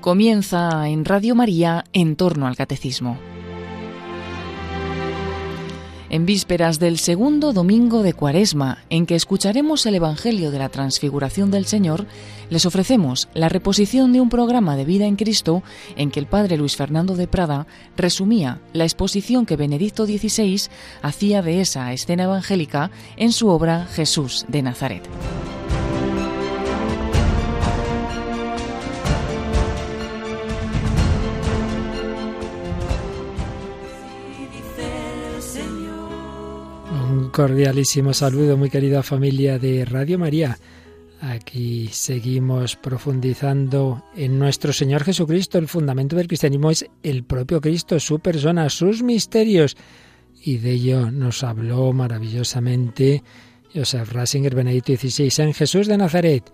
Comienza en Radio María en torno al catecismo. En vísperas del segundo domingo de Cuaresma, en que escucharemos el Evangelio de la Transfiguración del Señor, les ofrecemos la reposición de un programa de vida en Cristo en que el padre Luis Fernando de Prada resumía la exposición que Benedicto XVI hacía de esa escena evangélica en su obra Jesús de Nazaret. Cordialísimo saludo, muy querida familia de Radio María. Aquí seguimos profundizando en nuestro Señor Jesucristo. El fundamento del cristianismo es el propio Cristo, su persona, sus misterios. Y de ello nos habló maravillosamente Joseph Rasinger, Benedicto XVI, en Jesús de Nazaret.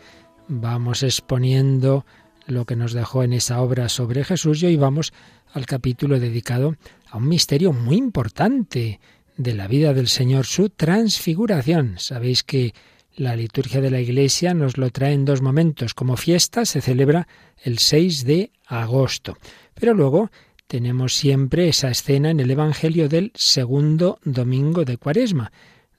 Vamos exponiendo lo que nos dejó en esa obra sobre Jesús y hoy vamos al capítulo dedicado a un misterio muy importante de la vida del Señor, su transfiguración. Sabéis que la liturgia de la Iglesia nos lo trae en dos momentos. Como fiesta se celebra el 6 de agosto, pero luego tenemos siempre esa escena en el Evangelio del segundo domingo de Cuaresma.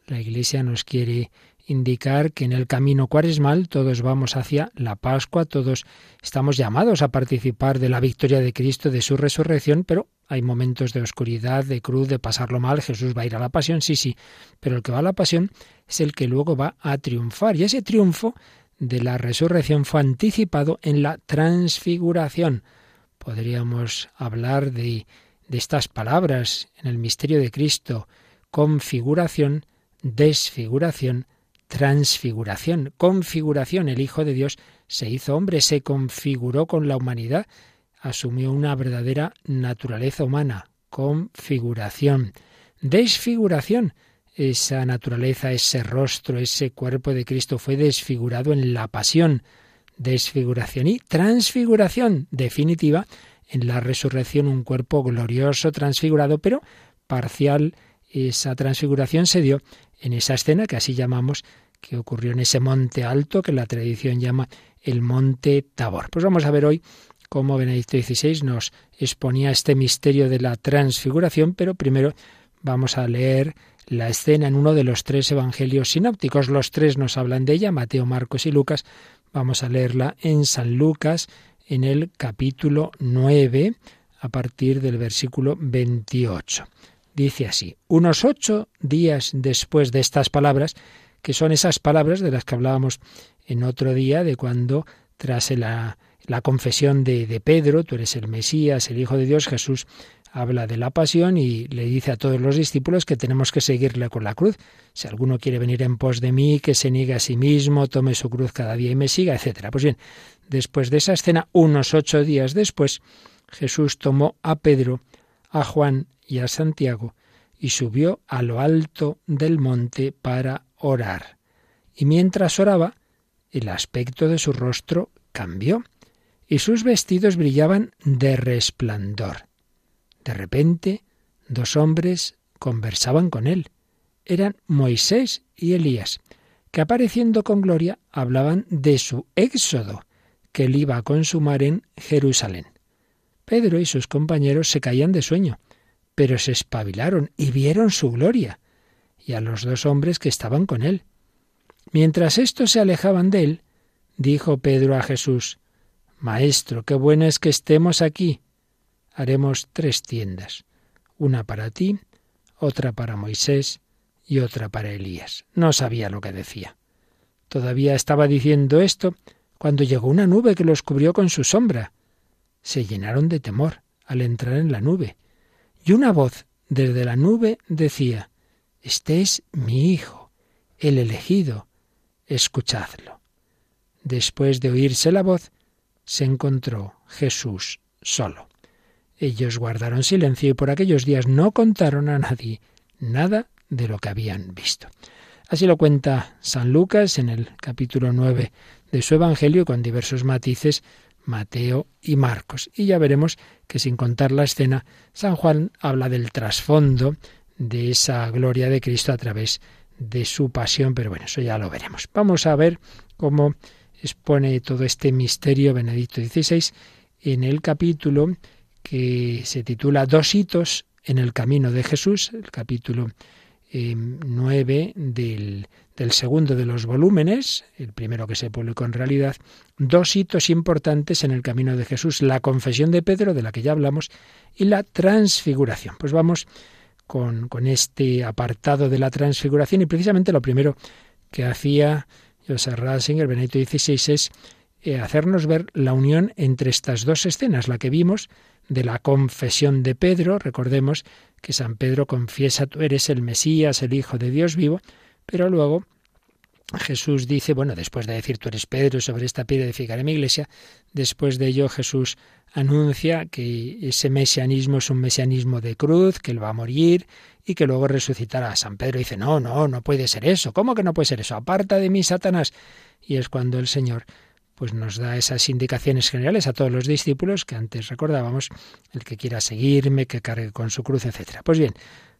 La Iglesia nos quiere indicar que en el camino cuaresmal todos vamos hacia la Pascua, todos estamos llamados a participar de la victoria de Cristo, de su resurrección, pero hay momentos de oscuridad, de cruz, de pasarlo mal. Jesús va a ir a la pasión, sí, sí, pero el que va a la pasión es el que luego va a triunfar. Y ese triunfo de la resurrección fue anticipado en la transfiguración. Podríamos hablar de, de estas palabras en el misterio de Cristo, configuración, desfiguración, transfiguración, configuración. El Hijo de Dios se hizo hombre, se configuró con la humanidad, asumió una verdadera naturaleza humana, configuración. Desfiguración. Esa naturaleza, ese rostro, ese cuerpo de Cristo fue desfigurado en la pasión. Desfiguración y transfiguración definitiva en la resurrección, un cuerpo glorioso, transfigurado, pero parcial. Esa transfiguración se dio en esa escena que así llamamos, que ocurrió en ese monte alto que la tradición llama el monte Tabor. Pues vamos a ver hoy cómo Benedicto XVI nos exponía este misterio de la transfiguración, pero primero vamos a leer la escena en uno de los tres evangelios sinópticos. Los tres nos hablan de ella, Mateo, Marcos y Lucas. Vamos a leerla en San Lucas, en el capítulo 9, a partir del versículo 28 dice así, unos ocho días después de estas palabras, que son esas palabras de las que hablábamos en otro día, de cuando tras la, la confesión de, de Pedro, tú eres el Mesías, el Hijo de Dios, Jesús habla de la pasión y le dice a todos los discípulos que tenemos que seguirle con la cruz. Si alguno quiere venir en pos de mí, que se niegue a sí mismo, tome su cruz cada día y me siga, etc. Pues bien, después de esa escena, unos ocho días después, Jesús tomó a Pedro, a Juan y a Santiago, y subió a lo alto del monte para orar. Y mientras oraba, el aspecto de su rostro cambió, y sus vestidos brillaban de resplandor. De repente, dos hombres conversaban con él. Eran Moisés y Elías, que apareciendo con gloria hablaban de su éxodo, que él iba a consumar en Jerusalén. Pedro y sus compañeros se caían de sueño pero se espabilaron y vieron su gloria, y a los dos hombres que estaban con él. Mientras estos se alejaban de él, dijo Pedro a Jesús, Maestro, qué bueno es que estemos aquí. Haremos tres tiendas, una para ti, otra para Moisés y otra para Elías. No sabía lo que decía. Todavía estaba diciendo esto cuando llegó una nube que los cubrió con su sombra. Se llenaron de temor al entrar en la nube y una voz desde la nube decía, Este es mi Hijo, el elegido, escuchadlo. Después de oírse la voz, se encontró Jesús solo. Ellos guardaron silencio y por aquellos días no contaron a nadie nada de lo que habían visto. Así lo cuenta San Lucas en el capítulo 9 de su Evangelio con diversos matices Mateo y Marcos. Y ya veremos que sin contar la escena, San Juan habla del trasfondo de esa gloria de Cristo a través de su pasión, pero bueno, eso ya lo veremos. Vamos a ver cómo expone todo este misterio Benedicto XVI en el capítulo que se titula Dos hitos en el camino de Jesús, el capítulo 9 eh, del, del segundo de los volúmenes, el primero que se publicó en realidad, dos hitos importantes en el camino de Jesús, la confesión de Pedro, de la que ya hablamos, y la transfiguración. Pues vamos con, con este apartado de la transfiguración y precisamente lo primero que hacía Joseph Ratzinger, Benedicto XVI, es eh, hacernos ver la unión entre estas dos escenas, la que vimos de la confesión de Pedro, recordemos que San Pedro confiesa, tú eres el Mesías, el Hijo de Dios vivo, pero luego Jesús dice, bueno, después de decir tú eres Pedro, sobre esta piedra edificaré mi iglesia, después de ello Jesús anuncia que ese mesianismo es un mesianismo de cruz, que él va a morir y que luego resucitará. San Pedro dice, no, no, no puede ser eso. ¿Cómo que no puede ser eso? Aparta de mí, Satanás. Y es cuando el Señor pues nos da esas indicaciones generales a todos los discípulos que antes recordábamos, el que quiera seguirme, que cargue con su cruz, etc. Pues bien,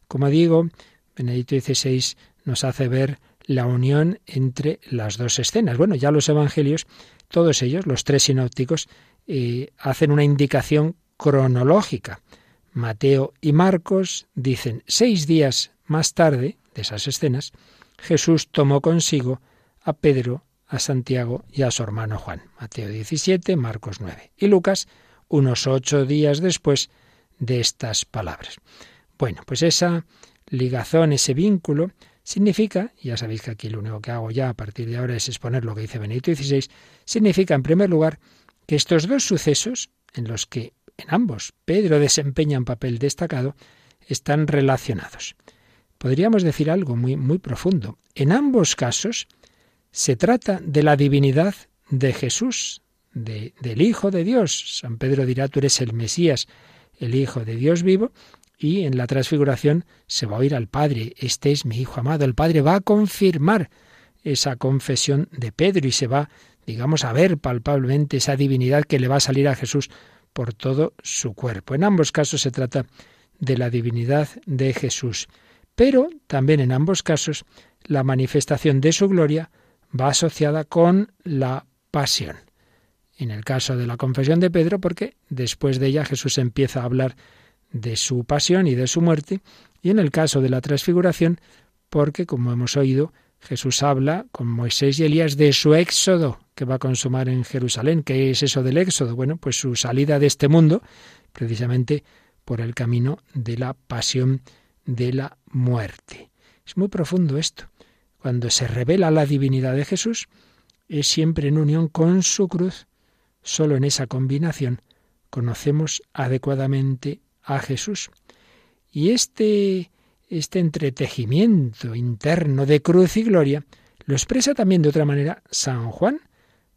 como digo, Benedicto XVI nos hace ver la unión entre las dos escenas. Bueno, ya los evangelios, todos ellos, los tres sinópticos, eh, hacen una indicación cronológica. Mateo y Marcos dicen seis días más tarde de esas escenas, Jesús tomó consigo a Pedro, a Santiago y a su hermano Juan. Mateo 17, Marcos 9. Y Lucas, unos ocho días después de estas palabras. Bueno, pues esa ligazón, ese vínculo, significa, ya sabéis que aquí lo único que hago ya a partir de ahora es exponer lo que dice Benedicto XVI, significa en primer lugar que estos dos sucesos, en los que en ambos Pedro desempeña un papel destacado, están relacionados. Podríamos decir algo muy, muy profundo. En ambos casos, se trata de la divinidad de Jesús, de, del Hijo de Dios. San Pedro dirá, tú eres el Mesías, el Hijo de Dios vivo, y en la transfiguración se va a oír al Padre, este es mi Hijo amado. El Padre va a confirmar esa confesión de Pedro y se va, digamos, a ver palpablemente esa divinidad que le va a salir a Jesús por todo su cuerpo. En ambos casos se trata de la divinidad de Jesús, pero también en ambos casos la manifestación de su gloria va asociada con la pasión. En el caso de la confesión de Pedro, porque después de ella Jesús empieza a hablar de su pasión y de su muerte, y en el caso de la transfiguración, porque, como hemos oído, Jesús habla con Moisés y Elías de su éxodo que va a consumar en Jerusalén. ¿Qué es eso del éxodo? Bueno, pues su salida de este mundo, precisamente por el camino de la pasión de la muerte. Es muy profundo esto. Cuando se revela la divinidad de Jesús, es siempre en unión con su cruz. Solo en esa combinación conocemos adecuadamente a Jesús. Y este, este entretejimiento interno de cruz y gloria lo expresa también de otra manera San Juan,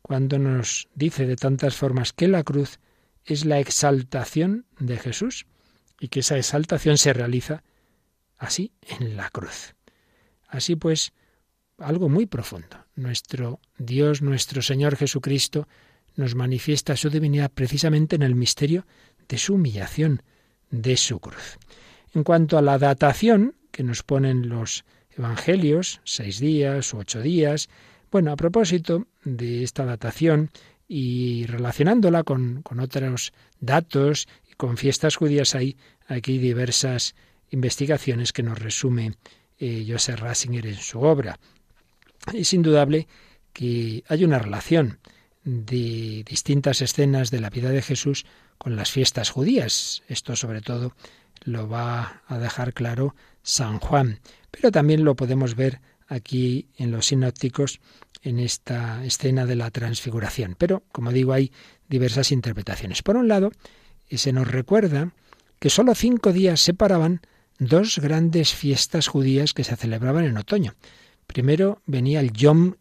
cuando nos dice de tantas formas que la cruz es la exaltación de Jesús y que esa exaltación se realiza así en la cruz. Así pues, algo muy profundo. Nuestro Dios, nuestro Señor Jesucristo, nos manifiesta su divinidad precisamente en el misterio de su humillación, de su cruz. En cuanto a la datación que nos ponen los evangelios, seis días u ocho días, bueno, a propósito de esta datación y relacionándola con, otros datos y con fiestas judías, hay aquí diversas investigaciones que nos resume eh, Joseph Ratzinger en su obra. Es indudable que hay una relación de distintas escenas de la vida de Jesús con las fiestas judías. Esto sobre todo lo va a dejar claro San Juan, pero también lo podemos ver aquí en los sinópticos en esta escena de la transfiguración. Pero, como digo, hay diversas interpretaciones. Por un lado, se nos recuerda que sólo cinco días separaban dos grandes fiestas judías que se celebraban en otoño. Primero venía el Yom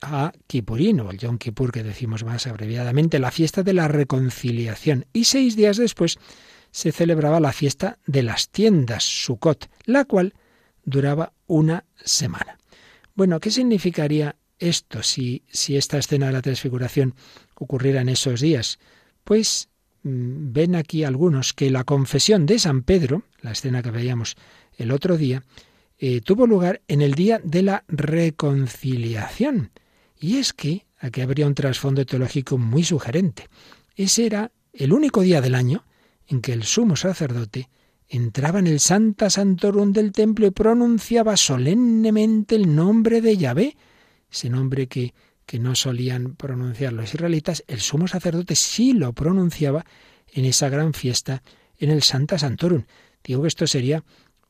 a Kipurino, el Yom Kippur que decimos más abreviadamente, la fiesta de la reconciliación. Y seis días después se celebraba la fiesta de las tiendas, Sukkot, la cual duraba una semana. Bueno, ¿qué significaría esto si, si esta escena de la transfiguración ocurriera en esos días? Pues mm, ven aquí algunos que la confesión de San Pedro, la escena que veíamos el otro día, eh, tuvo lugar en el día de la reconciliación. Y es que aquí habría un trasfondo teológico muy sugerente. Ese era el único día del año en que el sumo sacerdote entraba en el Santa Santorum del templo y pronunciaba solemnemente el nombre de Yahvé, ese nombre que, que no solían pronunciar los israelitas, el sumo sacerdote sí lo pronunciaba en esa gran fiesta en el Santa Santorum. Digo que esto sería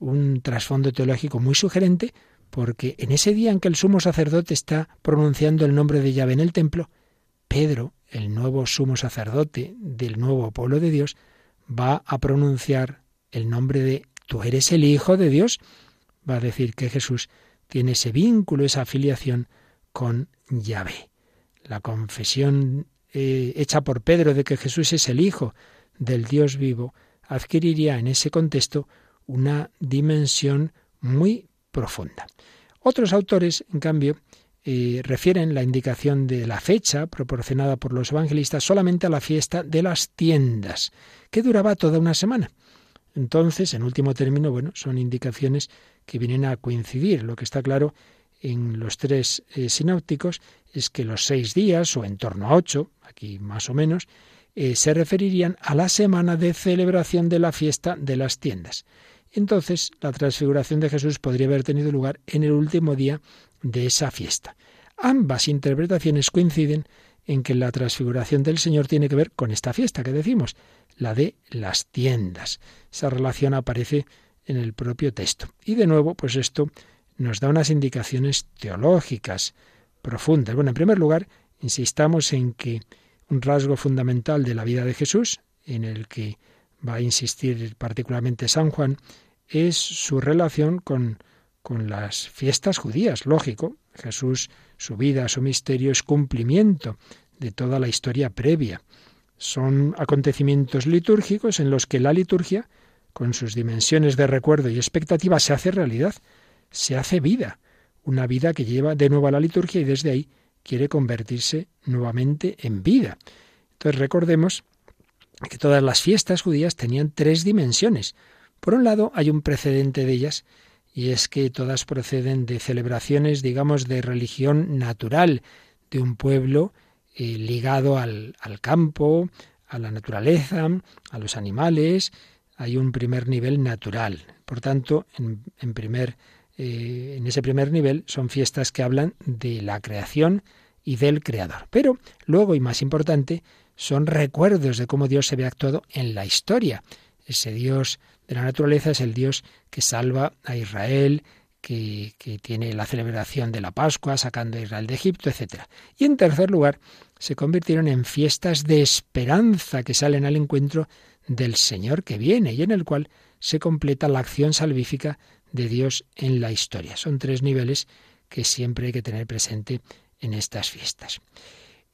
un trasfondo teológico muy sugerente, porque en ese día en que el sumo sacerdote está pronunciando el nombre de Yahvé en el templo, Pedro, el nuevo sumo sacerdote del nuevo pueblo de Dios, va a pronunciar el nombre de tú eres el Hijo de Dios. Va a decir que Jesús tiene ese vínculo, esa afiliación con Yahvé. La confesión eh, hecha por Pedro de que Jesús es el Hijo del Dios vivo adquiriría en ese contexto una dimensión muy profunda. Otros autores, en cambio, eh, refieren la indicación de la fecha proporcionada por los evangelistas solamente a la fiesta de las tiendas, que duraba toda una semana. Entonces, en último término, bueno, son indicaciones que vienen a coincidir. Lo que está claro en los tres eh, sinópticos es que los seis días, o en torno a ocho, aquí más o menos, eh, se referirían a la semana de celebración de la fiesta de las tiendas. Entonces, la transfiguración de Jesús podría haber tenido lugar en el último día de esa fiesta. Ambas interpretaciones coinciden en que la transfiguración del Señor tiene que ver con esta fiesta que decimos, la de las tiendas. Esa relación aparece en el propio texto. Y de nuevo, pues esto nos da unas indicaciones teológicas profundas. Bueno, en primer lugar, insistamos en que un rasgo fundamental de la vida de Jesús, en el que va a insistir particularmente San Juan, es su relación con, con las fiestas judías. Lógico, Jesús, su vida, su misterio es cumplimiento de toda la historia previa. Son acontecimientos litúrgicos en los que la liturgia, con sus dimensiones de recuerdo y expectativa, se hace realidad, se hace vida, una vida que lleva de nuevo a la liturgia y desde ahí quiere convertirse nuevamente en vida. Entonces recordemos que todas las fiestas judías tenían tres dimensiones. Por un lado, hay un precedente de ellas, y es que todas proceden de celebraciones, digamos, de religión natural, de un pueblo eh, ligado al, al campo, a la naturaleza, a los animales. Hay un primer nivel natural. Por tanto, en, en primer eh, en ese primer nivel son fiestas que hablan de la creación y del Creador. Pero luego, y más importante, son recuerdos de cómo Dios se ve actuado en la historia. Ese Dios de la naturaleza es el Dios que salva a Israel, que, que, tiene la celebración de la Pascua, sacando a Israel de Egipto, etc. Y en tercer lugar, se convirtieron en fiestas de esperanza que salen al encuentro del Señor que viene y en el cual se completa la acción salvífica de Dios en la historia. Son tres niveles que siempre hay que tener presente en estas fiestas.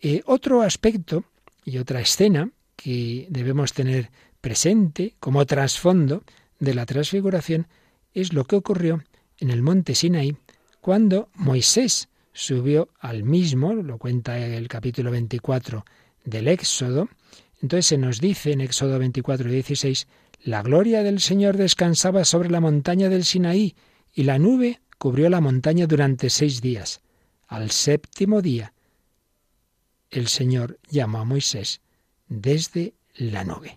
Eh, otro aspecto y otra escena que debemos tener presente como trasfondo de la transfiguración es lo que ocurrió en el monte Sinaí cuando Moisés subió al mismo, lo cuenta el capítulo 24 del Éxodo, entonces se nos dice en Éxodo 24, 16, la gloria del Señor descansaba sobre la montaña del Sinaí, y la nube cubrió la montaña durante seis días. Al séptimo día, el Señor llamó a Moisés desde la nube.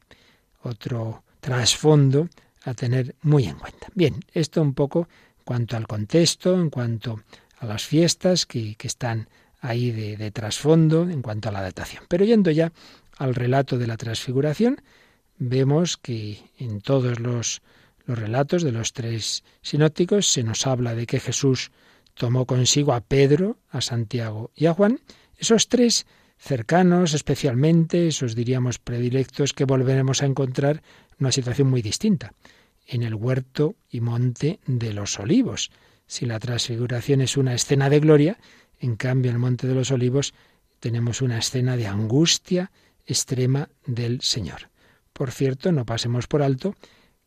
Otro trasfondo a tener muy en cuenta. Bien, esto un poco en cuanto al contexto, en cuanto a las fiestas que, están ahí de, de trasfondo, en cuanto a la datación. Pero yendo ya al relato de la transfiguración, vemos que en todos los, los relatos de los tres sinópticos se nos habla de que Jesús tomó consigo a Pedro, a Santiago y a Juan, esos tres cercanos especialmente, esos diríamos predilectos que volveremos a encontrar en una situación muy distinta, en el huerto y monte de los olivos. Si la transfiguración es una escena de gloria, en cambio en el monte de los olivos tenemos una escena de angustia extrema del Señor. Por cierto, no pasemos por alto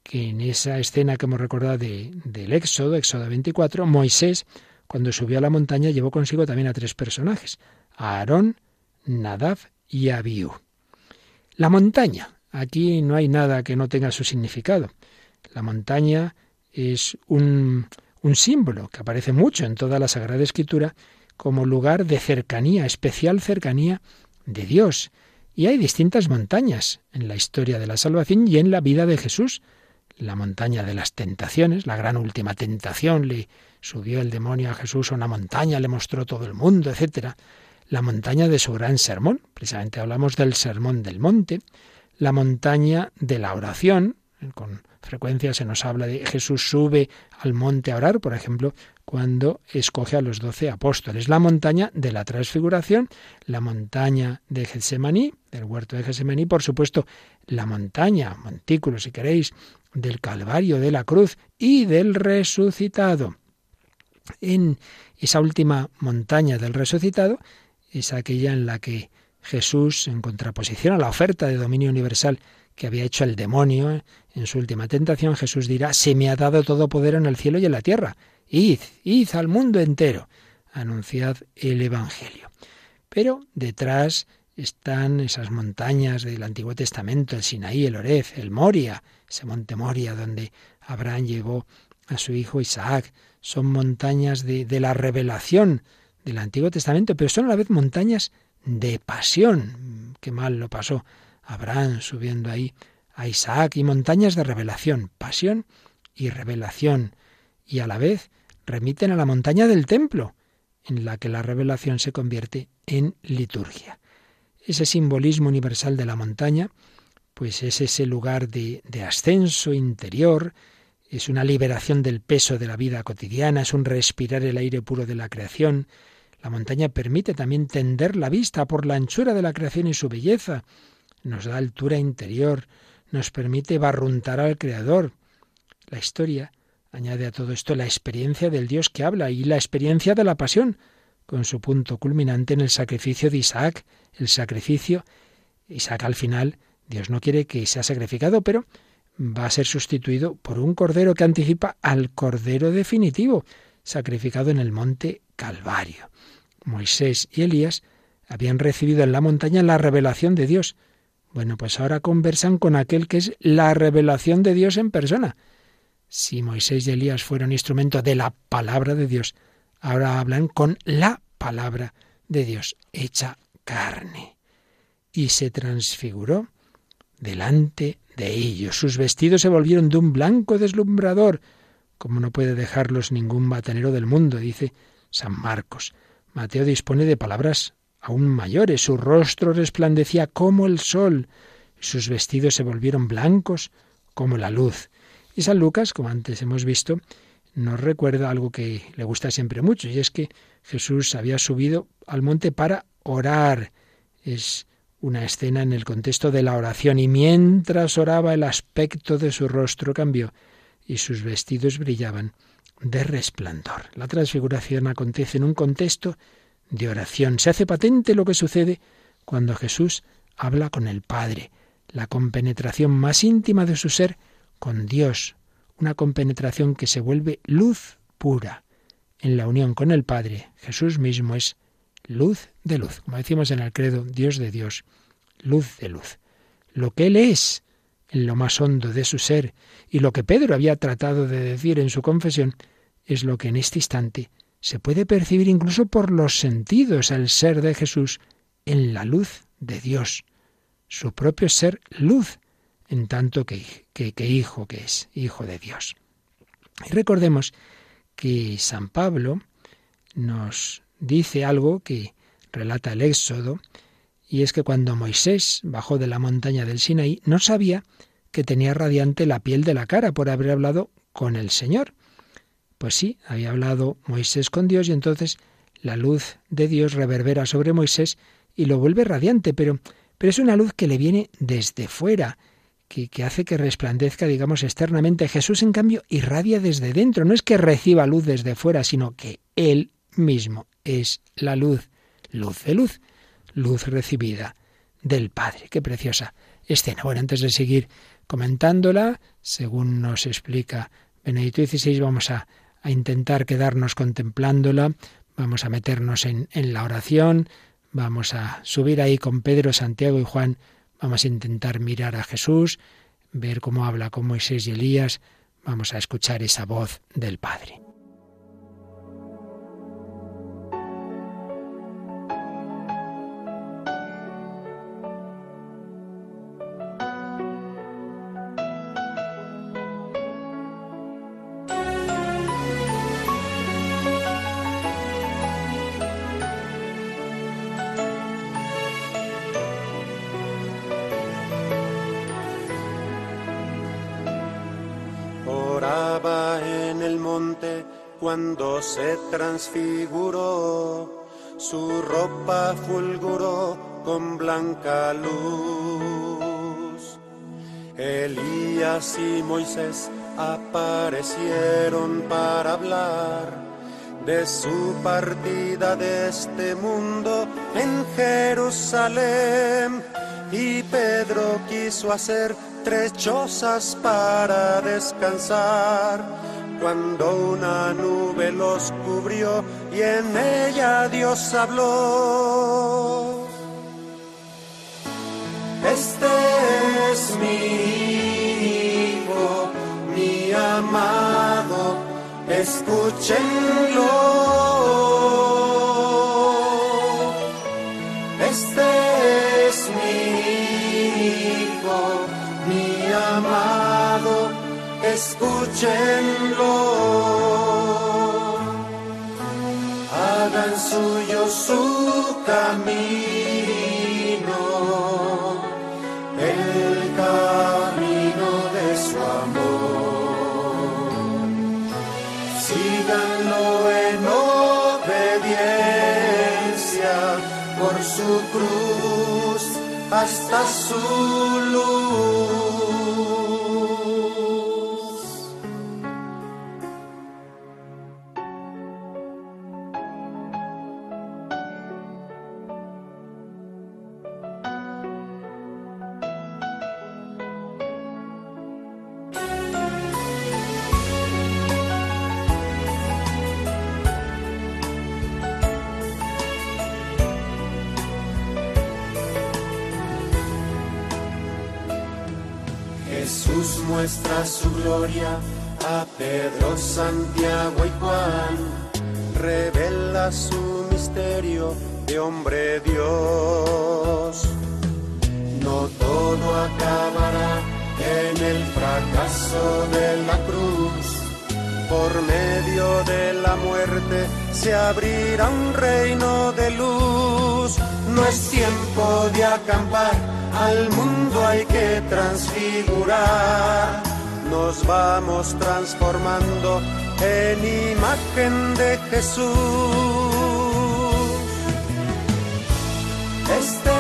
que en esa escena que hemos recordado del Éxodo, Éxodo 24, Moisés, cuando subió a la montaña, llevó consigo también a tres personajes, a Aarón, Nadab y Abiú. La montaña. Aquí no hay nada que no tenga su significado. La montaña es un, un símbolo que aparece mucho en toda la Sagrada Escritura como lugar de cercanía, especial cercanía de Dios. Y hay distintas montañas en la historia de la salvación y en la vida de Jesús. La montaña de las tentaciones, la gran última tentación, le subió el demonio a Jesús a una montaña, le mostró todo el mundo, etc. La montaña de su gran sermón, precisamente hablamos del sermón del monte, la montaña de la oración, con frecuencia se nos habla de Jesús sube al monte a orar, por ejemplo, cuando escoge a los doce apóstoles. La montaña de la transfiguración, la montaña de Getsemaní, del huerto de Getsemaní, por supuesto, la montaña, montículo si queréis, del Calvario, de la cruz y del resucitado. En esa última montaña del resucitado es aquella en la que Jesús, en contraposición a la oferta de dominio universal que había hecho el demonio en su última tentación, Jesús dirá, se me ha dado todo poder en el cielo y en la tierra. Id, id al mundo entero, anunciad el Evangelio. Pero detrás están esas montañas del Antiguo Testamento, el Sinaí, el Orez, el Moria, ese monte Moria donde Abraham llevó a su hijo Isaac. Son montañas de, de la revelación del Antiguo Testamento, pero son a la vez montañas de pasión. Qué mal lo pasó Abraham subiendo ahí a Isaac y montañas de revelación, pasión y revelación, y a la vez remiten a la montaña del templo, en la que la revelación se convierte en liturgia. Ese simbolismo universal de la montaña, pues es ese lugar de, de ascenso interior, es una liberación del peso de la vida cotidiana, es un respirar el aire puro de la creación, la montaña permite también tender la vista por la anchura de la creación y su belleza. Nos da altura interior, nos permite barruntar al Creador. La historia añade a todo esto la experiencia del Dios que habla y la experiencia de la pasión, con su punto culminante en el sacrificio de Isaac. El sacrificio, Isaac al final, Dios no quiere que sea sacrificado, pero va a ser sustituido por un cordero que anticipa al cordero definitivo, sacrificado en el monte Calvario. Moisés y Elías habían recibido en la montaña la revelación de Dios. Bueno, pues ahora conversan con aquel que es la revelación de Dios en persona. Si Moisés y Elías fueron instrumento de la palabra de Dios, ahora hablan con la palabra de Dios, hecha carne. Y se transfiguró delante de ellos. Sus vestidos se volvieron de un blanco deslumbrador, como no puede dejarlos ningún batanero del mundo, dice San Marcos. Mateo dispone de palabras aún mayores. Su rostro resplandecía como el sol, sus vestidos se volvieron blancos como la luz. Y San Lucas, como antes hemos visto, nos recuerda algo que le gusta siempre mucho, y es que Jesús había subido al monte para orar. Es una escena en el contexto de la oración, y mientras oraba el aspecto de su rostro cambió, y sus vestidos brillaban de resplandor. La transfiguración acontece en un contexto de oración. Se hace patente lo que sucede cuando Jesús habla con el Padre, la compenetración más íntima de su ser con Dios, una compenetración que se vuelve luz pura. En la unión con el Padre, Jesús mismo es luz de luz, como decimos en el credo, Dios de Dios, luz de luz. Lo que Él es, en lo más hondo de su ser, y lo que Pedro había tratado de decir en su confesión, es lo que en este instante se puede percibir incluso por los sentidos el ser de Jesús en la luz de Dios, su propio ser luz, en tanto que, que, hijo que es, hijo de Dios. Y recordemos que San Pablo nos dice algo que relata el Éxodo, y es que cuando Moisés bajó de la montaña del Sinaí, no sabía que tenía radiante la piel de la cara por haber hablado con el Señor. Pues sí, había hablado Moisés con Dios y entonces la luz de Dios reverbera sobre Moisés y lo vuelve radiante, pero, pero es una luz que le viene desde fuera, que, que, hace que resplandezca, digamos, externamente. Jesús, en cambio, irradia desde dentro. No es que reciba luz desde fuera, sino que Él mismo es la luz, luz de luz, luz recibida del Padre. Qué preciosa escena. Bueno, antes de seguir comentándola, según nos explica Benedicto XVI, vamos a a intentar quedarnos contemplándola, vamos a meternos en, en la oración, vamos a subir ahí con Pedro, Santiago y Juan, vamos a intentar mirar a Jesús, ver cómo habla con Moisés y Elías, vamos a escuchar esa voz del Padre. Transfiguró, su ropa fulguró con blanca luz. Elías y Moisés aparecieron para hablar de su partida de este mundo en Jerusalén. Y Pedro quiso hacer tres chozas para descansar, cuando una nube los cubrió y en ella Dios habló. Este es mi hijo, mi amado, escúchenlo. Escúchenlo. Hagan suyo su camino, el camino de su amor. Síganlo en obediencia por su cruz hasta su luz. Su gloria a Pedro, Santiago y Juan, revela su misterio de hombre Dios. No todo acabará en el fracaso de la cruz. Por medio de la muerte se abrirá un reino de luz. No es tiempo de acampar, al mundo hay que transfigurar. Nos vamos transformando en imagen de Jesús. Este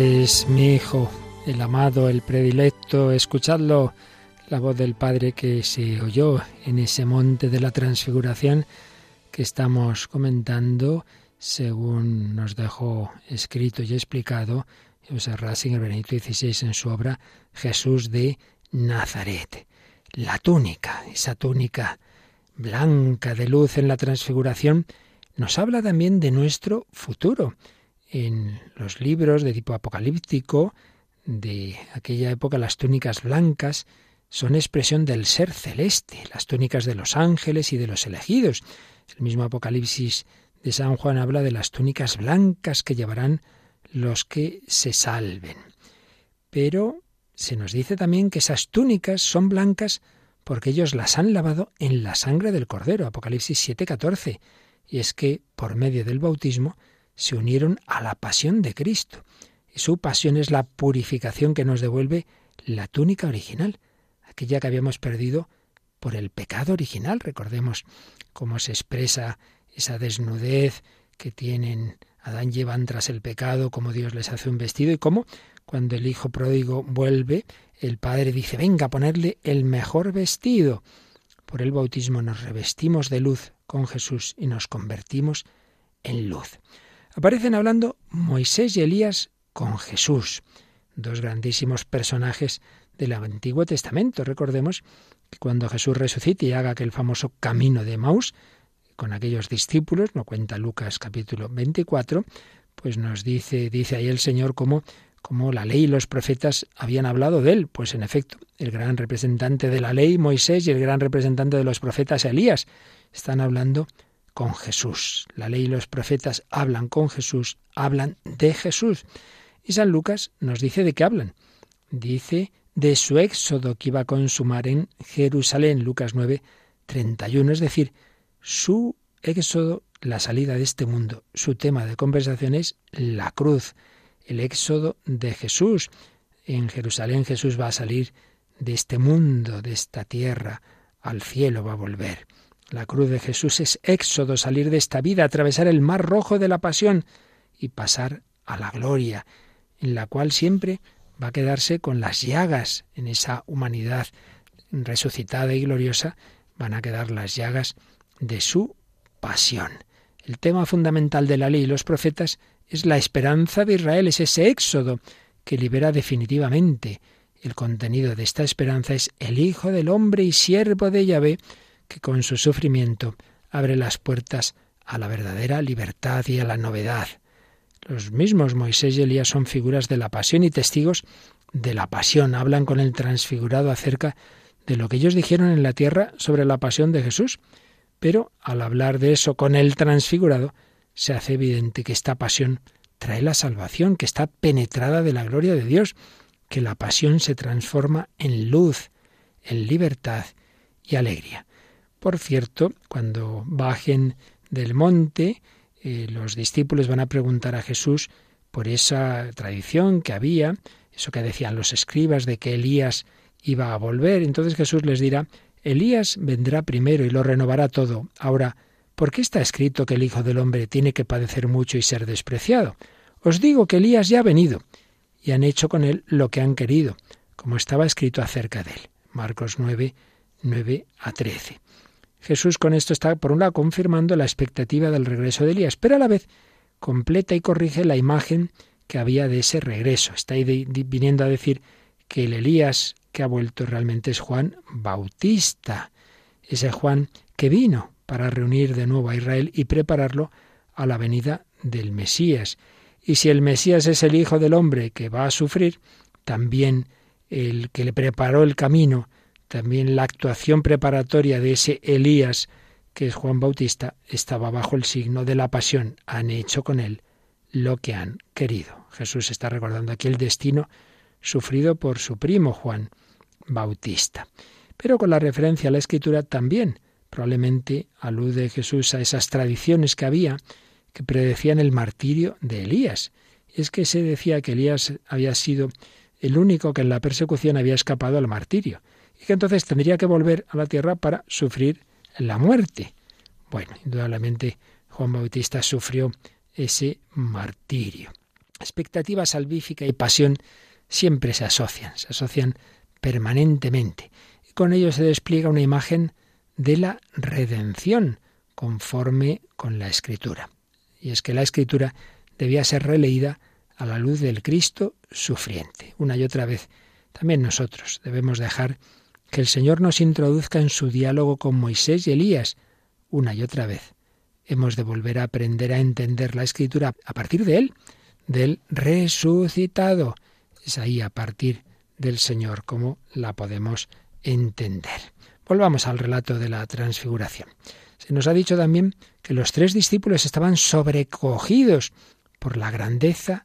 Es mi Hijo, el amado, el predilecto. Escuchadlo, la voz del Padre que se oyó en ese monte de la transfiguración que estamos comentando, según nos dejó escrito y explicado José Ratzinger Benedicto XVI en su obra Jesús de Nazaret. La túnica, esa túnica blanca de luz en la transfiguración, nos habla también de nuestro futuro. En los libros de tipo apocalíptico de aquella época, las túnicas blancas son expresión del ser celeste, las túnicas de los ángeles y de los elegidos. El mismo Apocalipsis de San Juan habla de las túnicas blancas que llevarán los que se salven. Pero se nos dice también que esas túnicas son blancas porque ellos las han lavado en la sangre del Cordero, Apocalipsis 7:14. Y es que por medio del bautismo se unieron a la pasión de Cristo. Y su pasión es la purificación que nos devuelve la túnica original, aquella que habíamos perdido por el pecado original. Recordemos cómo se expresa esa desnudez que tienen Adán y Eva tras el pecado, cómo Dios les hace un vestido y cómo cuando el hijo pródigo vuelve, el padre dice, venga a ponerle el mejor vestido. Por el bautismo nos revestimos de luz con Jesús y nos convertimos en luz. Aparecen hablando Moisés y Elías con Jesús, dos grandísimos personajes del Antiguo Testamento. Recordemos que cuando Jesús resucite y haga aquel famoso camino de Maús con aquellos discípulos, no cuenta Lucas capítulo 24, pues nos dice, dice ahí el Señor cómo, cómo la ley y los profetas habían hablado de él. Pues en efecto, el gran representante de la ley, Moisés, y el gran representante de los profetas, Elías, están hablando con Jesús. La ley y los profetas hablan con Jesús, hablan de Jesús. Y San Lucas nos dice de qué hablan. Dice de su éxodo que iba a consumar en Jerusalén, Lucas 9, 31, es decir, su éxodo, la salida de este mundo. Su tema de conversación es la cruz, el éxodo de Jesús. En Jerusalén Jesús va a salir de este mundo, de esta tierra, al cielo va a volver. La cruz de Jesús es éxodo, salir de esta vida, atravesar el mar rojo de la pasión y pasar a la gloria, en la cual siempre va a quedarse con las llagas en esa humanidad resucitada y gloriosa, van a quedar las llagas de su pasión. El tema fundamental de la ley y los profetas es la esperanza de Israel, es ese éxodo que libera definitivamente. El contenido de esta esperanza es el Hijo del Hombre y siervo de Yahvé, que con su sufrimiento abre las puertas a la verdadera libertad y a la novedad. Los mismos Moisés y Elías son figuras de la pasión y testigos de la pasión. Hablan con el transfigurado acerca de lo que ellos dijeron en la tierra sobre la pasión de Jesús. Pero al hablar de eso con el transfigurado, se hace evidente que esta pasión trae la salvación, que está penetrada de la gloria de Dios, que la pasión se transforma en luz, en libertad y alegría. Por cierto, cuando bajen del monte, eh, los discípulos van a preguntar a Jesús por esa tradición que había, eso que decían los escribas de que Elías iba a volver. Entonces Jesús les dirá, Elías vendrá primero y lo renovará todo. Ahora, ¿por qué está escrito que el Hijo del Hombre tiene que padecer mucho y ser despreciado? Os digo que Elías ya ha venido y han hecho con él lo que han querido, como estaba escrito acerca de él. Marcos 9, 9 a 13. Jesús con esto está, por un lado, confirmando la expectativa del regreso de Elías, pero a la vez completa y corrige la imagen que había de ese regreso. Está ahí viniendo a decir que el Elías que ha vuelto realmente es Juan Bautista, ese Juan que vino para reunir de nuevo a Israel y prepararlo a la venida del Mesías. Y si el Mesías es el Hijo del Hombre que va a sufrir, también el que le preparó el camino también la actuación preparatoria de ese Elías, que es Juan Bautista, estaba bajo el signo de la pasión. Han hecho con él lo que han querido. Jesús está recordando aquí el destino sufrido por su primo Juan Bautista. Pero con la referencia a la escritura también probablemente alude Jesús a esas tradiciones que había que predecían el martirio de Elías. Es que se decía que Elías había sido el único que en la persecución había escapado al martirio y que entonces tendría que volver a la tierra para sufrir la muerte. Bueno, indudablemente Juan Bautista sufrió ese martirio. Expectativa salvífica y pasión siempre se asocian, se asocian permanentemente. Y con ello se despliega una imagen de la redención conforme con la escritura. Y es que la escritura debía ser releída a la luz del Cristo sufriente. Una y otra vez, también nosotros debemos dejar que el Señor nos introduzca en su diálogo con Moisés y Elías una y otra vez. Hemos de volver a aprender a entender la escritura a partir de Él, del resucitado. Es ahí a partir del Señor como la podemos entender. Volvamos al relato de la transfiguración. Se nos ha dicho también que los tres discípulos estaban sobrecogidos por la grandeza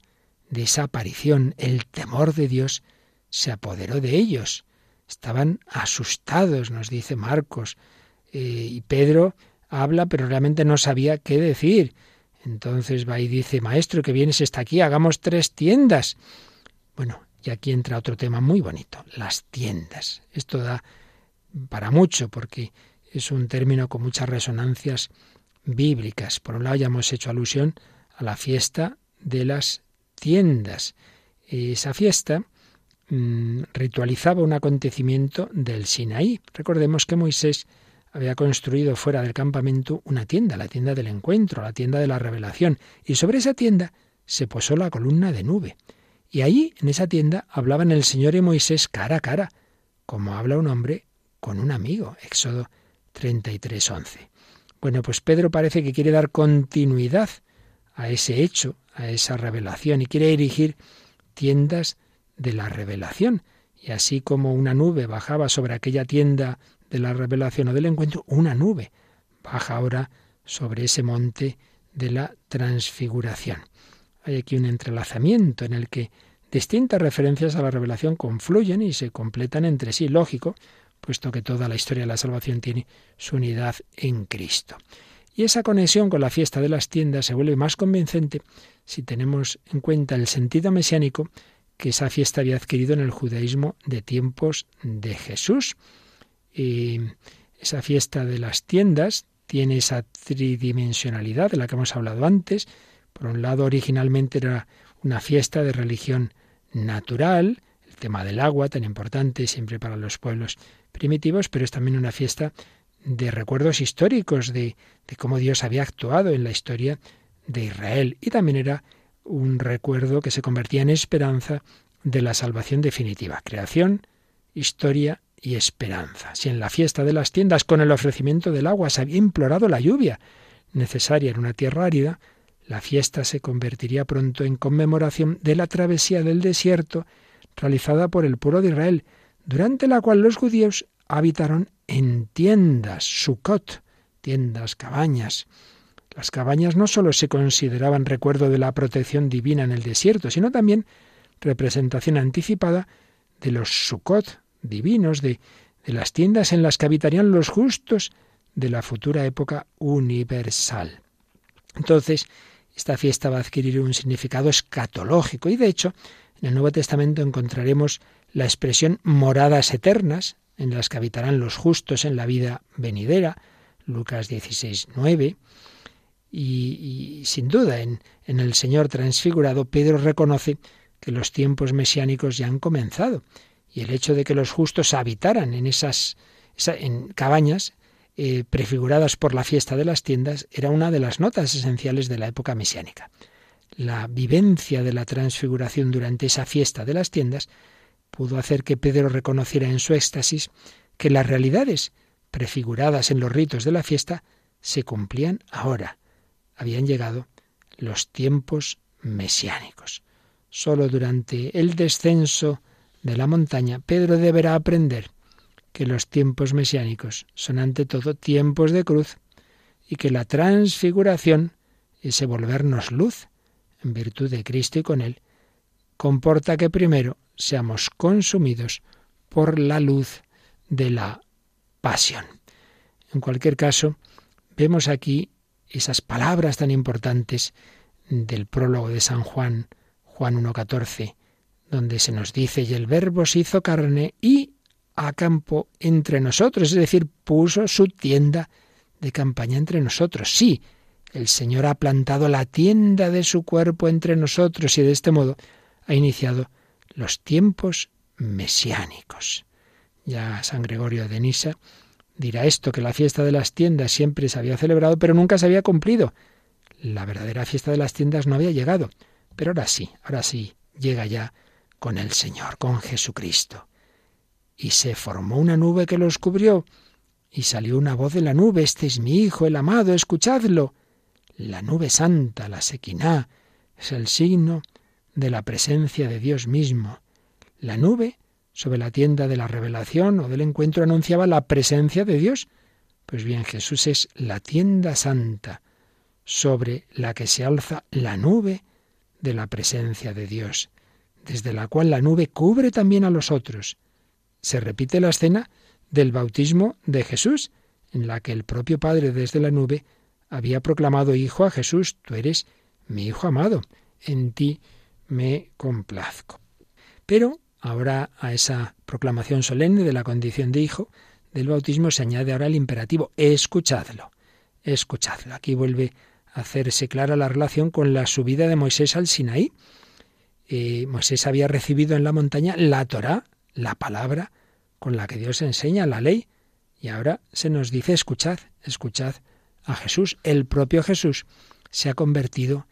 de esa aparición. El temor de Dios se apoderó de ellos. Estaban asustados, nos dice Marcos. Eh, y Pedro habla, pero realmente no sabía qué decir. Entonces va y dice, Maestro, que vienes está aquí, hagamos tres tiendas. Bueno, y aquí entra otro tema muy bonito, las tiendas. Esto da para mucho porque es un término con muchas resonancias bíblicas. Por un lado ya hemos hecho alusión a la fiesta de las tiendas. Esa fiesta Mm, ritualizaba un acontecimiento del Sinaí. Recordemos que Moisés había construido fuera del campamento una tienda, la tienda del encuentro, la tienda de la revelación, y sobre esa tienda se posó la columna de nube. Y allí, en esa tienda, hablaban el Señor y Moisés cara a cara, como habla un hombre con un amigo. Éxodo 33, 11. Bueno, pues Pedro parece que quiere dar continuidad a ese hecho, a esa revelación, y quiere erigir tiendas de la revelación. Y así como una nube bajaba sobre aquella tienda de la revelación o del encuentro, una nube baja ahora sobre ese monte de la transfiguración. Hay aquí un entrelazamiento en el que distintas referencias a la revelación confluyen y se completan entre sí, lógico, puesto que toda la historia de la salvación tiene su unidad en Cristo. Y esa conexión con la fiesta de las tiendas se vuelve más convincente si tenemos en cuenta el sentido mesiánico que esa fiesta había adquirido en el judaísmo de tiempos de Jesús. Y esa fiesta de las tiendas tiene esa tridimensionalidad de la que hemos hablado antes. Por un lado, originalmente era una fiesta de religión natural, el tema del agua, tan importante siempre para los pueblos primitivos, pero es también una fiesta de recuerdos históricos de, de cómo Dios había actuado en la historia de Israel. Y también era un recuerdo que se convertía en esperanza de la salvación definitiva. Creación, historia y esperanza. Si en la fiesta de las tiendas con el ofrecimiento del agua se había implorado la lluvia necesaria en una tierra árida, la fiesta se convertiría pronto en conmemoración de la travesía del desierto realizada por el pueblo de Israel, durante la cual los judíos habitaron en tiendas, Sukkot, tiendas, cabañas. Las cabañas no sólo se consideraban recuerdo de la protección divina en el desierto, sino también representación anticipada de los Sukkot divinos, de, de las tiendas en las que habitarían los justos de la futura época universal. Entonces, esta fiesta va a adquirir un significado escatológico y de hecho en el Nuevo Testamento encontraremos la expresión moradas eternas en las que habitarán los justos en la vida venidera, Lucas 16, 9. Y, sin duda, en, el Señor transfigurado, Pedro reconoce que los tiempos mesiánicos ya han comenzado. Y el hecho de que los justos habitaran en esas en cabañas eh, prefiguradas por la fiesta de las tiendas era una de las notas esenciales de la época mesiánica. La vivencia de la transfiguración durante esa fiesta de las tiendas pudo hacer que Pedro reconociera en su éxtasis que las realidades prefiguradas en los ritos de la fiesta se cumplían ahora. Habían llegado los tiempos mesiánicos. Solo durante el descenso de la montaña Pedro deberá aprender que los tiempos mesiánicos son ante todo tiempos de cruz y que la transfiguración, ese volvernos luz en virtud de Cristo y con Él, comporta que primero seamos consumidos por la luz de la pasión. En cualquier caso, vemos aquí esas palabras tan importantes del prólogo de San Juan, Juan 1.14, donde se nos dice, y el verbo se hizo carne y acampó entre nosotros, es decir, puso su tienda de campaña entre nosotros. Sí, el Señor ha plantado la tienda de su cuerpo entre nosotros y de este modo ha iniciado los tiempos mesiánicos. Ya San Gregorio de Nisa dirá esto, que la fiesta de las tiendas siempre se había celebrado, pero nunca se había cumplido. La verdadera fiesta de las tiendas no había llegado, pero ahora sí, ahora sí, llega ya con el Señor, con Jesucristo. Y se formó una nube que los cubrió, y salió una voz de la nube, este es mi Hijo, el amado, escuchadlo. La nube santa, la sequiná, es el signo de la presencia de Dios mismo. La nube sobre la tienda de la revelación o del encuentro anunciaba la presencia de Dios. Pues bien, Jesús es la tienda santa sobre la que se alza la nube de la presencia de Dios, desde la cual la nube cubre también a los otros. Se repite la escena del bautismo de Jesús, en la que el propio Padre desde la nube había proclamado Hijo a Jesús, tú eres mi Hijo amado, en ti me complazco. Pero ahora a esa proclamación solemne de la condición de hijo del bautismo se añade ahora el imperativo, escuchadlo, escuchadlo. Aquí vuelve a hacerse clara la relación con la subida de Moisés al Sinaí. Eh, Moisés había recibido en la montaña la Torá, la palabra con la que Dios enseña la ley, y ahora se nos dice escuchad, escuchad a Jesús. El propio Jesús se ha convertido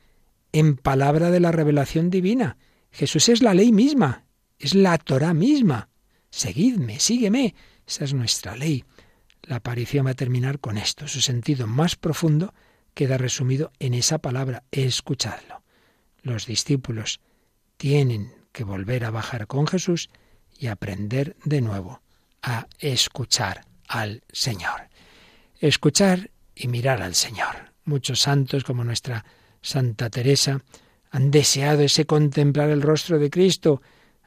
en palabra de la revelación divina. Jesús es la ley misma, es la Torah misma. Seguidme, sígueme. Esa es nuestra ley. La aparición va a terminar con esto. Su sentido más profundo queda resumido en esa palabra, escuchadlo. Los discípulos tienen que volver a bajar con Jesús y aprender de nuevo a escuchar al Señor. Escuchar y mirar al Señor. Muchos santos, como nuestra Santa Teresa, han deseado ese contemplar el rostro de Cristo,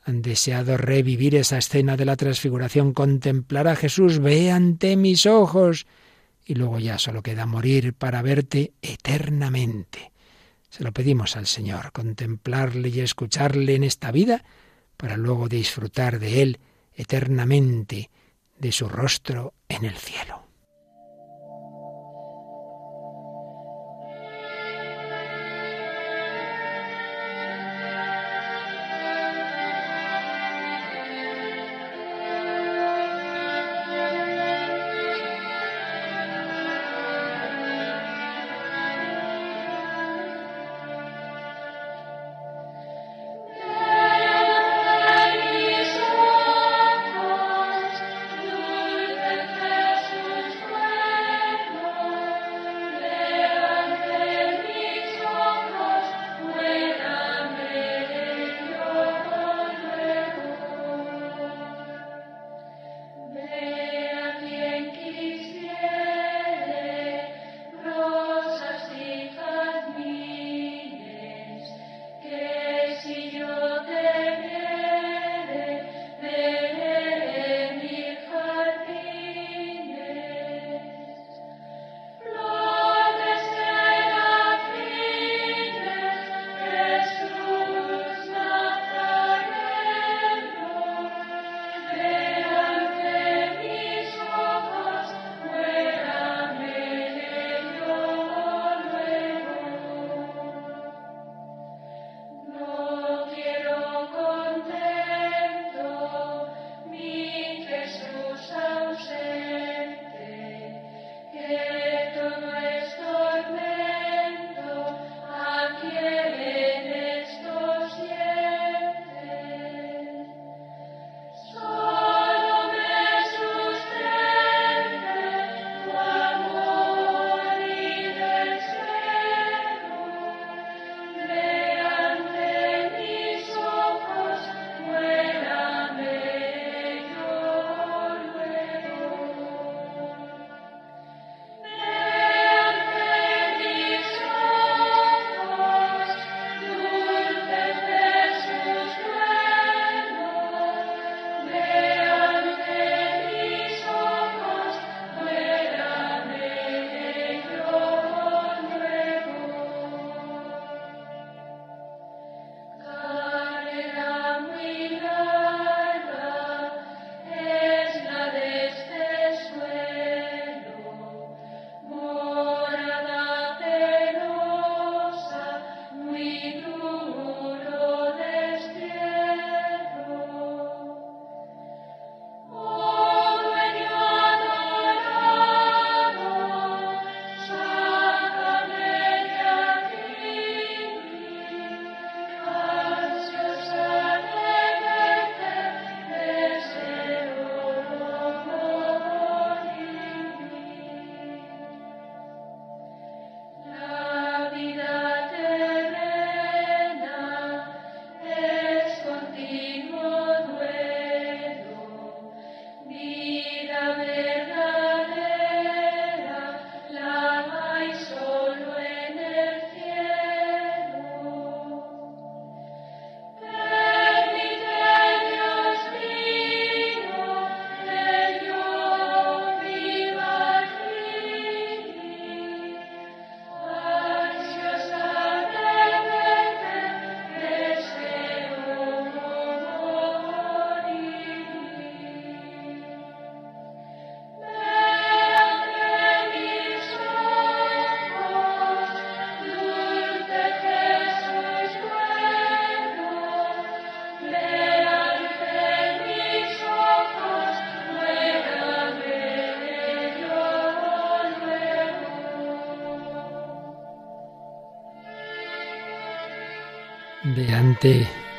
han deseado revivir esa escena de la transfiguración, contemplar a Jesús, ve ante mis ojos, y luego ya solo queda morir para verte eternamente. Se lo pedimos al Señor, contemplarle y escucharle en esta vida, para luego disfrutar de Él eternamente, de su rostro en el cielo.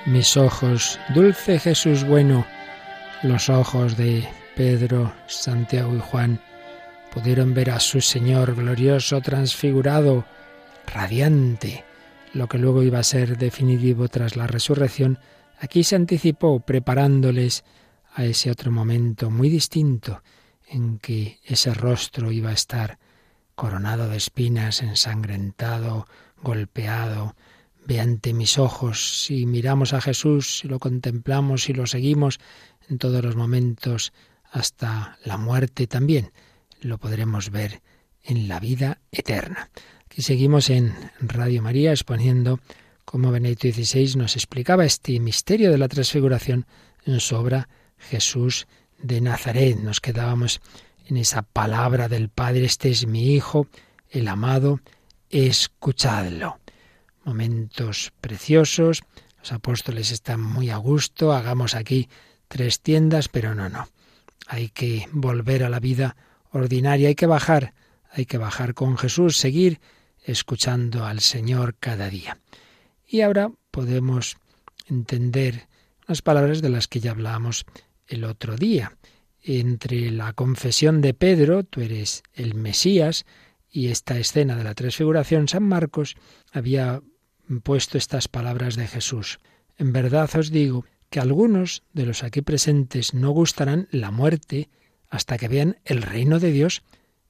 Mis ojos, dulce Jesús bueno, los ojos de Pedro, Santiago y Juan pudieron ver a su Señor glorioso, transfigurado, radiante, lo que luego iba a ser definitivo tras la resurrección, aquí se anticipó preparándoles a ese otro momento muy distinto en que ese rostro iba a estar coronado de espinas, ensangrentado, golpeado. Ve ante mis ojos, si miramos a Jesús, si lo contemplamos, si lo seguimos en todos los momentos hasta la muerte también, lo podremos ver en la vida eterna. Aquí seguimos en Radio María exponiendo cómo Benedicto XVI nos explicaba este misterio de la transfiguración en su obra Jesús de Nazaret. Nos quedábamos en esa palabra del Padre, este es mi Hijo, el amado, escuchadlo. Momentos preciosos, los apóstoles están muy a gusto, hagamos aquí tres tiendas, pero no, no. Hay que volver a la vida ordinaria, hay que bajar, hay que bajar con Jesús, seguir escuchando al Señor cada día. Y ahora podemos entender las palabras de las que ya hablábamos el otro día. Entre la confesión de Pedro, tú eres el Mesías, y esta escena de la transfiguración, San Marcos había puesto estas palabras de Jesús. En verdad os digo que algunos de los aquí presentes no gustarán la muerte hasta que vean el reino de Dios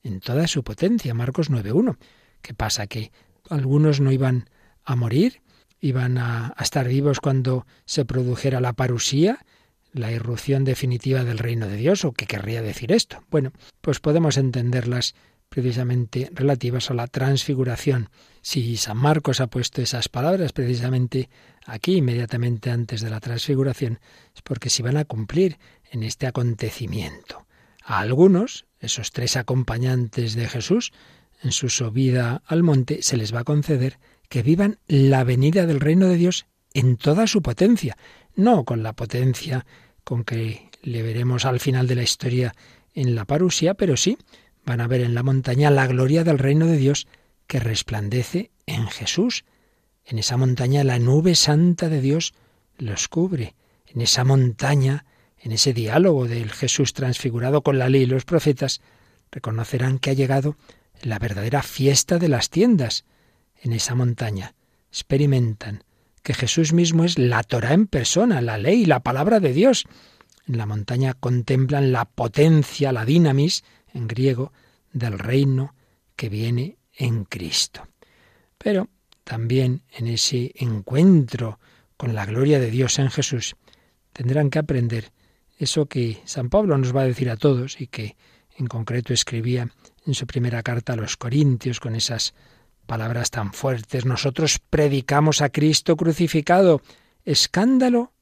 en toda su potencia. Marcos 9.1. ¿Qué pasa? Que algunos no iban a morir, iban a, a, estar vivos cuando se produjera la parusía, la irrupción definitiva del reino de Dios, o qué querría decir esto. Bueno, pues podemos entenderlas precisamente relativas a la transfiguración. Si San Marcos ha puesto esas palabras precisamente aquí, inmediatamente antes de la transfiguración, es porque se van a cumplir en este acontecimiento. A algunos, esos tres acompañantes de Jesús, en su subida al monte, se les va a conceder que vivan la venida del reino de Dios en toda su potencia, no con la potencia con que le veremos al final de la historia en la parusia, pero sí van a ver en la montaña la gloria del reino de Dios que resplandece en Jesús. En esa montaña la nube santa de Dios los cubre. En esa montaña, en ese diálogo del Jesús transfigurado con la ley y los profetas, reconocerán que ha llegado la verdadera fiesta de las tiendas. En esa montaña experimentan que Jesús mismo es la Torah en persona, la ley, la palabra de Dios. En la montaña contemplan la potencia, la dinamis, en griego, del reino que viene en Cristo. Pero también en ese encuentro con la gloria de Dios en Jesús, tendrán que aprender eso que San Pablo nos va a decir a todos y que en concreto escribía en su primera carta a los Corintios con esas palabras tan fuertes. Nosotros predicamos a Cristo crucificado, escándalo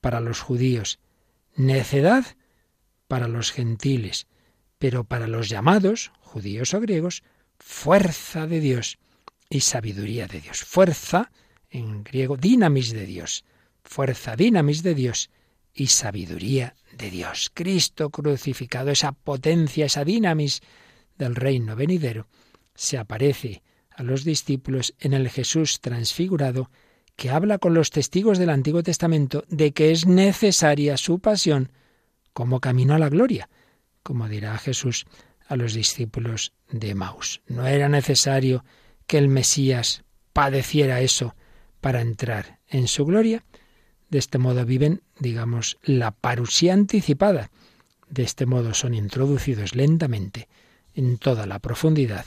para los judíos, necedad para los gentiles, pero para los llamados, judíos o griegos, fuerza de Dios y sabiduría de Dios. Fuerza, en griego, dinamis de Dios. Fuerza, dinamis de Dios y sabiduría de Dios. Cristo crucificado, esa potencia, esa dinamis del reino venidero, se aparece a los discípulos en el Jesús transfigurado que habla con los testigos del Antiguo Testamento de que es necesaria su pasión como camino a la gloria como dirá Jesús a los discípulos de Maus. No era necesario que el Mesías padeciera eso para entrar en su gloria. De este modo viven, digamos, la parusía anticipada. De este modo son introducidos lentamente en toda la profundidad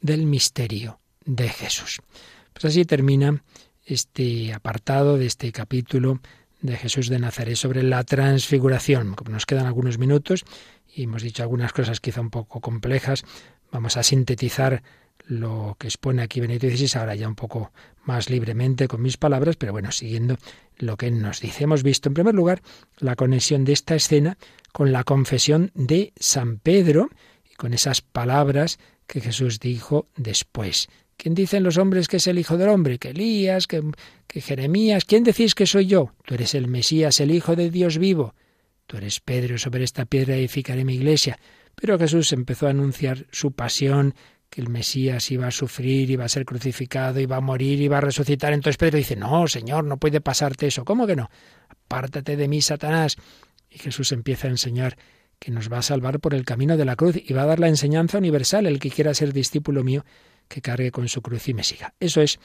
del misterio de Jesús. Pues así termina este apartado de este capítulo de Jesús de Nazaret sobre la transfiguración. Como nos quedan algunos minutos, y hemos dicho algunas cosas quizá un poco complejas. Vamos a sintetizar lo que expone aquí Benito XVI, ahora ya un poco más libremente con mis palabras, pero bueno, siguiendo lo que nos dice. Hemos visto, en primer lugar, la conexión de esta escena con la confesión de San Pedro y con esas palabras que Jesús dijo después. ¿Quién dicen los hombres que es el Hijo del Hombre? Que Elías, que, que Jeremías. ¿Quién decís que soy yo? Tú eres el Mesías, el Hijo de Dios vivo. Tú eres Pedro, sobre esta piedra edificaré mi iglesia. Pero Jesús empezó a anunciar su pasión, que el Mesías iba a sufrir, iba a ser crucificado, iba a morir, iba a resucitar. Entonces Pedro dice, no, Señor, no puede pasarte eso. ¿Cómo que no? Apártate de mí, Satanás. Y Jesús empieza a enseñar que nos va a salvar por el camino de la cruz y va a dar la enseñanza universal. El que quiera ser discípulo mío, que cargue con su cruz y me siga. Eso es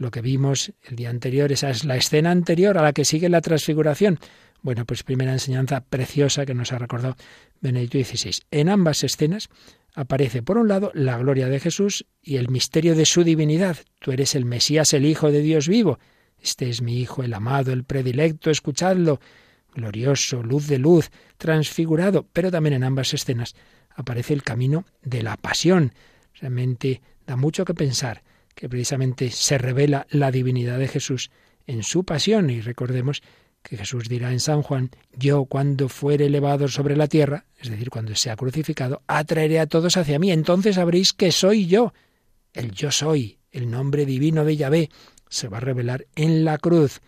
lo que vimos el día anterior, esa es la escena anterior a la que sigue la transfiguración. Bueno, pues primera enseñanza preciosa que nos ha recordado Benedicto XVI. En ambas escenas aparece, por un lado, la gloria de Jesús y el misterio de su divinidad. Tú eres el Mesías, el Hijo de Dios vivo. Este es mi Hijo, el amado, el predilecto, escuchadlo. Glorioso, luz de luz, transfigurado. Pero también en ambas escenas aparece el camino de la pasión. Realmente da mucho que pensar que precisamente se revela la divinidad de Jesús en su pasión. Y recordemos que Jesús dirá en San Juan, yo cuando fuere elevado sobre la tierra, es decir, cuando sea crucificado, atraeré a todos hacia mí, entonces sabréis que soy yo. El yo soy, el nombre divino de Yahvé, se va a revelar en la cruz.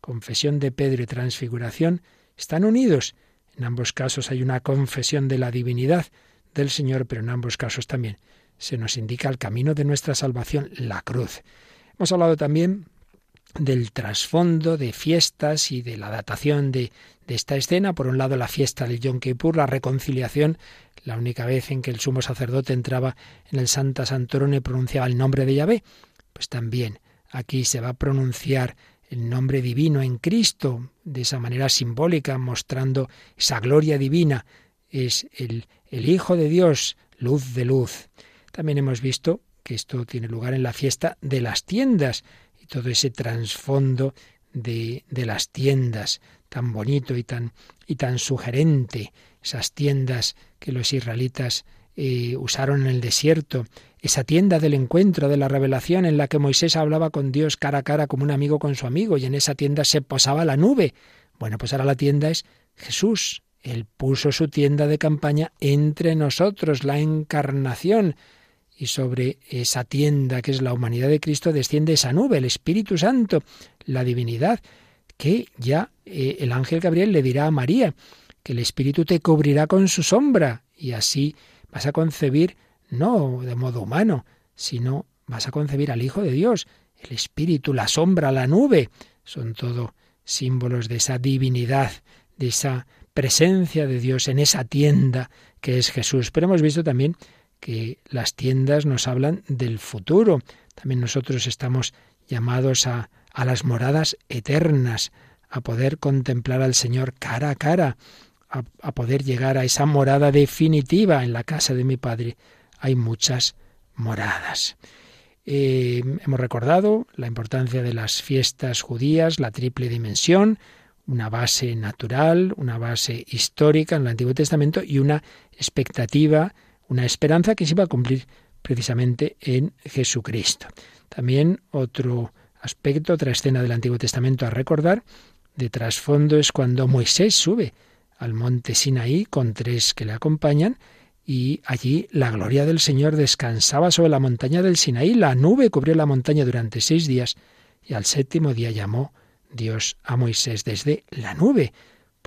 Confesión de Pedro y transfiguración están unidos. En ambos casos hay una confesión de la divinidad del Señor, pero en ambos casos también se nos indica el camino de nuestra salvación, la cruz. Hemos hablado también del trasfondo de fiestas y de la datación de, de, esta escena. Por un lado, la fiesta del Yom Kippur, la reconciliación, la única vez en que el sumo sacerdote entraba en el Santa Santorum y pronunciaba el nombre de Yahvé. Pues también aquí se va a pronunciar el nombre divino en Cristo, de esa manera simbólica, mostrando esa gloria divina. Es el, el Hijo de Dios, luz de luz. También hemos visto que esto tiene lugar en la fiesta de las tiendas, todo ese trasfondo de, de, las tiendas tan bonito y tan, y tan sugerente, esas tiendas que los israelitas eh, usaron en el desierto, esa tienda del encuentro, de la revelación en la que Moisés hablaba con Dios cara a cara como un amigo con su amigo y en esa tienda se posaba la nube. Bueno, pues ahora la tienda es Jesús. Él puso su tienda de campaña entre nosotros, la encarnación y sobre esa tienda que es la humanidad de Cristo desciende esa nube, el Espíritu Santo, la divinidad, que ya eh, el ángel Gabriel le dirá a María que el Espíritu te cubrirá con su sombra y así vas a concebir no de modo humano, sino vas a concebir al Hijo de Dios. El Espíritu, la sombra, la nube, son todo símbolos de esa divinidad, de esa presencia de Dios en esa tienda que es Jesús. Pero hemos visto también que las tiendas nos hablan del futuro. También nosotros estamos llamados a, a las moradas eternas, a poder contemplar al Señor cara a cara, a, a, poder llegar a esa morada definitiva en la casa de mi Padre. Hay muchas moradas. Eh, hemos recordado la importancia de las fiestas judías, la triple dimensión, una base natural, una base histórica en el Antiguo Testamento y una expectativa una esperanza que se iba a cumplir precisamente en Jesucristo. También otro aspecto, otra escena del Antiguo Testamento a recordar, de trasfondo es cuando Moisés sube al monte Sinaí con tres que le acompañan y allí la gloria del Señor descansaba sobre la montaña del Sinaí, la nube cubrió la montaña durante seis días y al séptimo día llamó Dios a Moisés desde la nube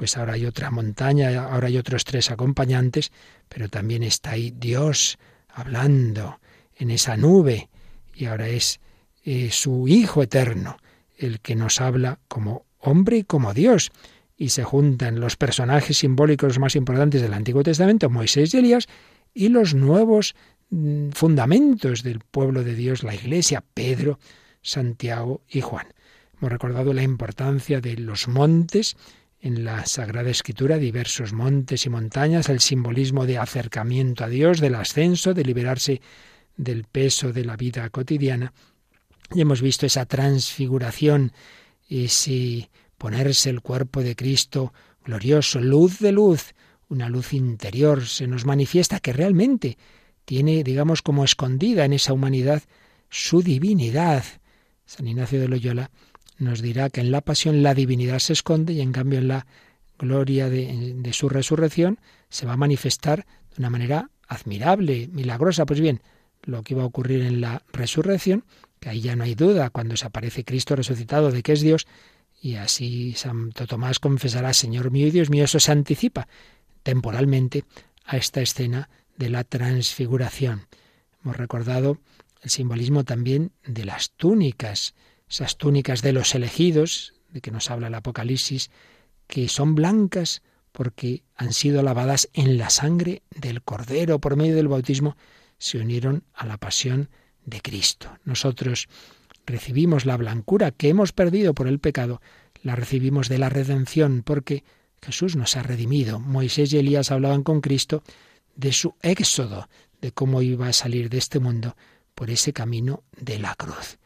pues ahora hay otra montaña, ahora hay otros tres acompañantes, pero también está ahí Dios hablando en esa nube y ahora es eh, su Hijo eterno el que nos habla como hombre y como Dios. Y se juntan los personajes simbólicos más importantes del Antiguo Testamento, Moisés y Elías, y los nuevos mm, fundamentos del pueblo de Dios, la Iglesia, Pedro, Santiago y Juan. Hemos recordado la importancia de los montes, en la Sagrada Escritura diversos montes y montañas, el simbolismo de acercamiento a Dios, del ascenso, de liberarse del peso de la vida cotidiana. Y hemos visto esa transfiguración, ese ponerse el cuerpo de Cristo glorioso, luz de luz, una luz interior, se nos manifiesta que realmente tiene, digamos, como escondida en esa humanidad su divinidad. San Ignacio de Loyola nos dirá que en la pasión la divinidad se esconde y en cambio en la gloria de, su resurrección se va a manifestar de una manera admirable, milagrosa. Pues bien, lo que iba a ocurrir en la resurrección, que ahí ya no hay duda, cuando se aparece Cristo resucitado de que es Dios, y así Santo Tomás confesará, Señor mío y Dios mío, eso se anticipa temporalmente a esta escena de la transfiguración. Hemos recordado el simbolismo también de las túnicas, esas túnicas de los elegidos, de que nos habla el Apocalipsis, que son blancas porque han sido lavadas en la sangre del Cordero por medio del bautismo, se unieron a la pasión de Cristo. Nosotros recibimos la blancura que hemos perdido por el pecado, la recibimos de la redención, porque Jesús nos ha redimido. Moisés y Elías hablaban con Cristo de su éxodo, de cómo iba a salir de este mundo por ese camino de la cruz.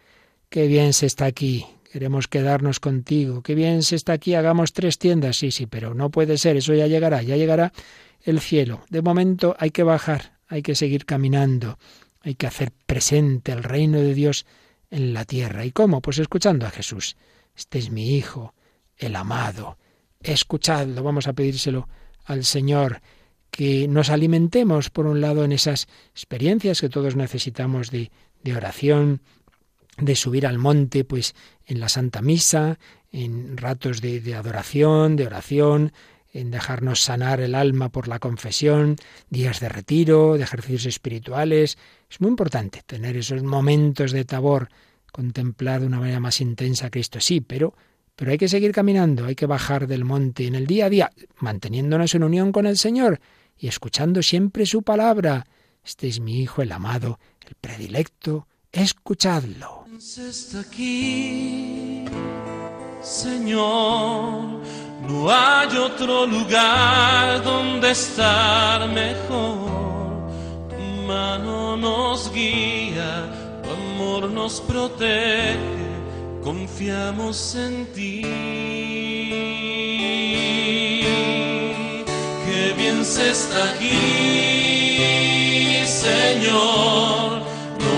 Qué bien se está aquí, queremos quedarnos contigo, qué bien se está aquí, hagamos tres tiendas, sí, sí, pero no puede ser, eso ya llegará, ya llegará el cielo. De momento hay que bajar, hay que seguir caminando, hay que hacer presente el reino de Dios en la tierra. ¿Y cómo? Pues escuchando a Jesús. Este es mi Hijo, el amado. Escuchadlo, vamos a pedírselo al Señor que nos alimentemos, por un lado, en esas experiencias que todos necesitamos de, de oración, de subir al monte, pues en la Santa Misa, en ratos de, adoración, de oración, en dejarnos sanar el alma por la confesión, días de retiro, de ejercicios espirituales. Es muy importante tener esos momentos de tabor, contemplar de una manera más intensa a Cristo, sí, pero pero hay que seguir caminando, hay que bajar del monte en el día a día, manteniéndonos en unión con el Señor y escuchando siempre su palabra. Este es mi Hijo, el amado, el predilecto, escuchadlo. Está aquí, Señor, no hay otro lugar donde estar mejor. Tu mano nos guía, tu amor nos protege, confiamos en ti bien se está aquí, Señor.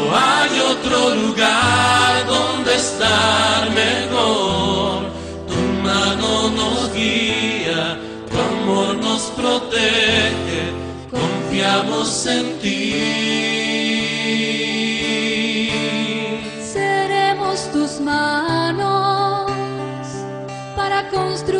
No hay otro lugar donde estar mejor. Tu mano nos guía, tu amor nos protege, confiamos en ti. Seremos tus manos para construir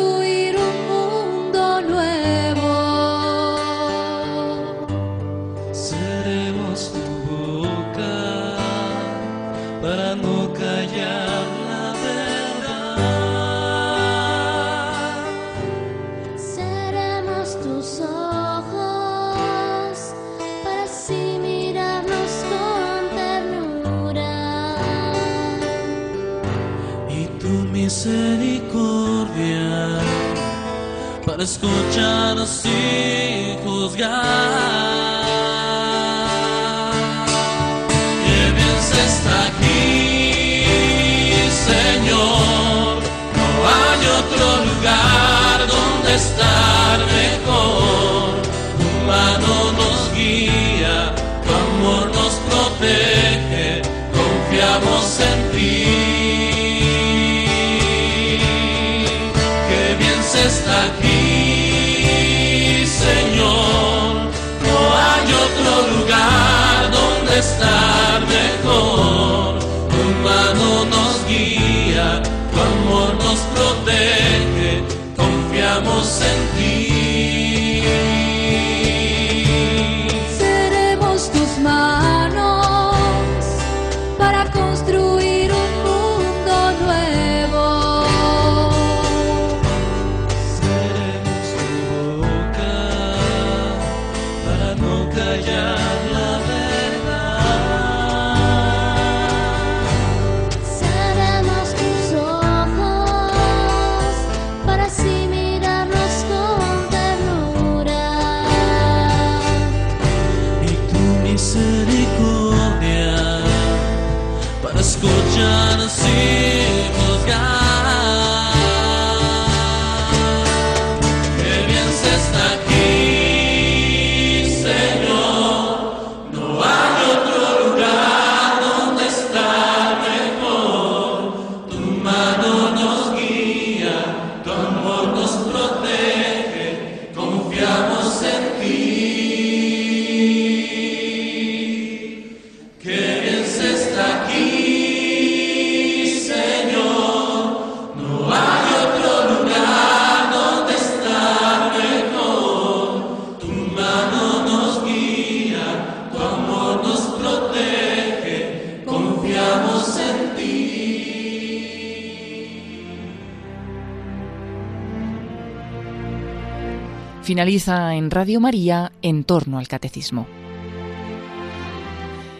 Finaliza en Radio María en torno al catecismo.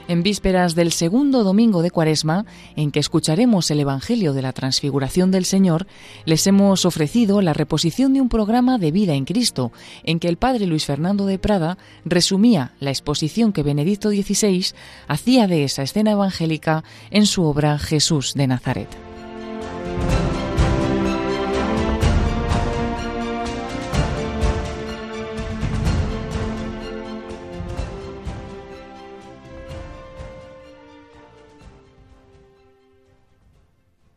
En vísperas del segundo domingo de Cuaresma, en que escucharemos el Evangelio de la Transfiguración del Señor, les hemos ofrecido la reposición de un programa de vida en Cristo, en que el padre Luis Fernando de Prada resumía la exposición que Benedicto XVI hacía de esa escena evangélica en su obra Jesús de Nazaret.